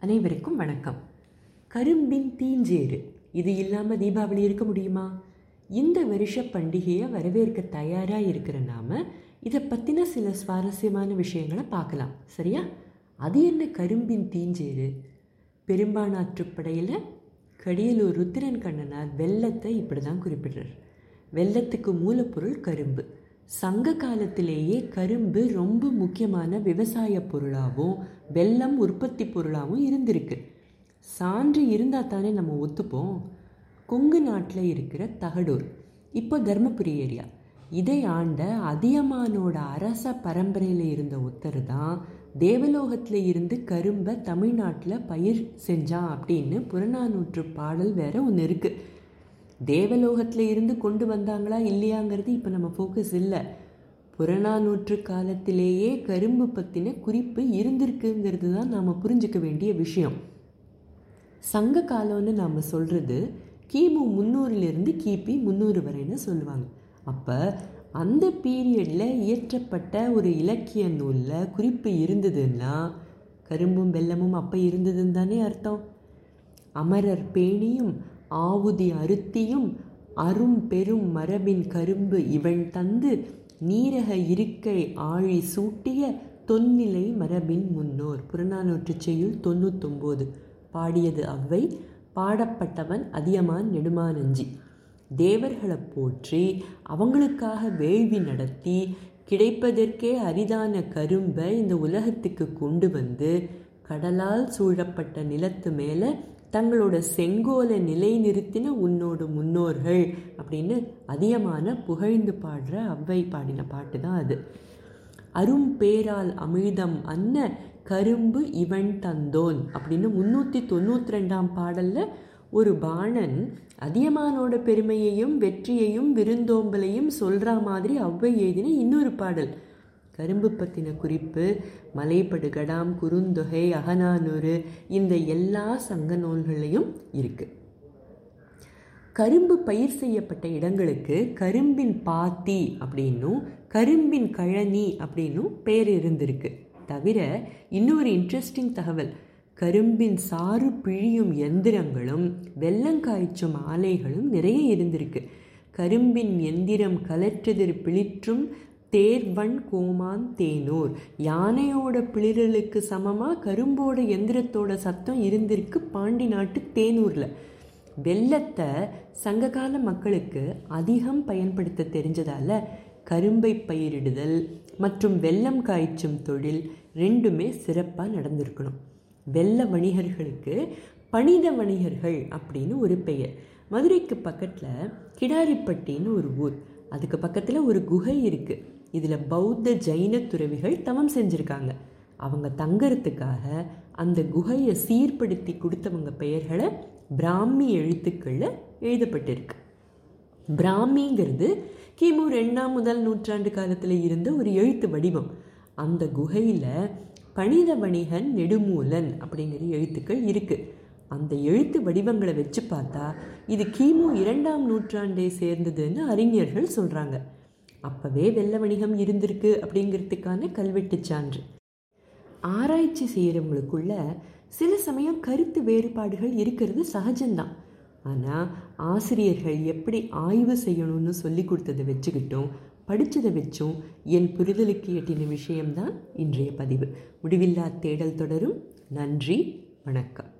அனைவருக்கும் வணக்கம். கரும்பின் தீஞ்சேறு இது இல்லாமல் தீபாவளி இருக்க முடியுமா? இந்த வருஷ பண்டிகையை வரவேற்க தயாராக இருக்கிற நாம இதை பற்றின சில சுவாரஸ்யமான விஷயங்களை பார்க்கலாம். சரியா? அது என்ன கரும்பின் தீஞ்சேறு? பெரும்பானாற்றுப்படையில் கடியலூர் ருத்திரன் கண்ணனார் வெள்ளத்தை இப்படி தான் குறிப்பிடுறார். வெள்ளத்துக்கு மூலப்பொருள் கரும்பு. சங்க காலத்திலேயே கரும்பு ரொம்ப முக்கியமான விவசாய பொருளாகவும் வெள்ளம் உற்பத்தி பொருளாகவும் இருந்திருக்கு. சான்று இருந்தால் தானே நம்ம ஒத்துப்போம். கொங்கு நாட்டில் இருக்கிற தகடூர் இப்போ தர்மபுரி ஏரியா. இதை ஆண்ட அதியமானோட அரச பரம்பரையில் இருந்த ஒருத்தர் தான் தேவலோகத்தில் இருந்து கரும்பை தமிழ்நாட்டில் பயிர் செஞ்சான் அப்படின்னு புறநானூற்று பாடல் வேற ஒன்று இருக்குது தேவலோகத்தில் இருந்து கொண்டு வந்தாங்களா இல்லையாங்கிறது இப்போ நம்ம ஃபோக்கஸ் இல்லை. புறநானூற்று காலத்திலேயே கரும்பு பற்றின குறிப்பு இருந்திருக்குங்கிறது தான் நாம் புரிஞ்சுக்க வேண்டிய விஷயம். சங்க காலம்னு நாம் சொல்கிறது கிமு முந்நூறுலேருந்து கிபி முந்நூறு வரைன்னு சொல்லுவாங்க. அப்போ அந்த பீரியடில் இயற்றப்பட்ட ஒரு இலக்கிய நூலில் குறிப்பு இருந்ததுன்னா கரும்பும் வெல்லமும் அப்போ இருந்ததுன்னு தானே அர்த்தம். அமரர் பேணியும் ஆவுதி அருத்தியும் அரும் பெரும் மரபின் கரும்பு இவள் தந்து நீரக இருக்கை ஆழி சூட்டிய தொன்னிலை மரபின் முன்னோர். புறநானூற்று செய்யுள் தொண்ணூத்தொம்போது. பாடியது அவ்வை. பாடப்பட்டவன் அதியமான் நெடுமானஞ்சி. தேவர்களை போற்றி அவங்களுக்காக வேள்வி நடத்தி கிடைப்பதற்கே அரிதான கரும்பை இந்த உலகத்துக்கு கொண்டு வந்து கடலால் சூழப்பட்ட நிலத்து மேலே தங்களோட செங்கோலை நிலைநிறுத்தின உன்னோடு முன்னோர்கள் அப்படின்னு அதிகமான புகழ்ந்து பாடுற அவ்வை பாடின பாட்டு தான் அது. அரும் பேரால் அமிழ்தம் அன்ன கரும்பு இவன் தந்தோன் அப்படின்னு முந்நூற்றி தொண்ணூற்றி ரெண்டாம் பாடலில் ஒரு பாணன் அதியமானோட பெருமையையும் வெற்றியையும் விருந்தோம்பலையும் சொல்கிற மாதிரி அவ்வை எழுதின இன்னொரு பாடல். கரும்பு பற்றின குறிப்பு மலைப்படுகடாம் குறுந்தொகை அகநானூறு இந்த எல்லா சங்க நூல்களையும் இருக்குது கரும்பு பயிர் செய்யப்பட்ட இடங்களுக்கு கரும்பின் பாத்தி அப்படின்னும் கரும்பின் கழனி அப்படின்னும் பேர் இருந்திருக்கு. தவிர இன்னொரு இன்ட்ரெஸ்டிங் தகவல் கரும்பின் சாறு பிழியும் எந்திரங்களும் வெள்ளங்காய்ச்சும் ஆலைகளும் நிறைய இருந்திருக்கு. கரும்பின் எந்திரம் கலற்றெதிர் பிளிற்றும் தேர்வன் கோமான் தேனூர். யானையோட பிளிரலுக்கு சமமாக கரும்போட எந்திரத்தோட சத்தம் இருந்திருக்கு பாண்டி நாட்டு தேனூரில். வெள்ளத்தை சங்ககால மக்களுக்கு அதிகம் பயன்படுத்த தெரிஞ்சதால் கரும்பை பயிரிடுதல் மற்றும் வெள்ளம் காய்ச்சும் தொழில் ரெண்டுமே சிறப்பாக நடந்திருக்கணும். வெள்ள வணிகர்களுக்கு பணித வணிகர்கள் அப்படின்னு ஒரு பெயர். மதுரைக்கு பக்கத்தில் கிடாரிப்பட்டின்னு ஒரு ஊர். அதுக்கு பக்கத்தில் ஒரு குகை இருக்குது இதில் பௌத்த ஜைன துறவிகள் தவம் செஞ்சுருக்காங்க. அவங்க தங்கறதுக்காக அந்த குகையை சீர்படுத்தி கொடுத்தவங்க பெயர்களை பிராமி எழுத்துக்களில் எழுதப்பட்டிருக்கு. பிராமிங்கிறது கிமு ரெண்டாம் முதல் நூற்றாண்டு காலத்தில் இருந்த ஒரு எழுத்து வடிவம். அந்த குகையில் பணித வணிகன் நெடுமூலன் அப்படிங்கிற எழுத்துக்கள் இருக்குது அந்த எழுத்து வடிவங்களை வச்சு பார்த்தா இது கிமு இரண்டாம் நூற்றாண்டை சேர்ந்ததுன்னு அறிஞர்கள் சொல்கிறாங்க அப்போவே வெள்ள வணிகம் இருந்திருக்கு அப்படிங்கிறதுக்கான கல்வெட்டு சான்று. ஆராய்ச்சி செய்கிறவங்களுக்குள்ள சில சமயம் கருத்து வேறுபாடுகள் இருக்கிறது சகஜம்தான். ஆனால் ஆசிரியர்கள் எப்படி ஆய்வு செய்யணும்னு சொல்லி கொடுத்ததை வச்சுக்கிட்டும் படித்ததை வச்சும் என் புரிதலுக்கு எட்டின விஷயம்தான் இன்றைய பதிவு. முடிவில்லா தேடல் தொடரும். நன்றி வணக்கம்.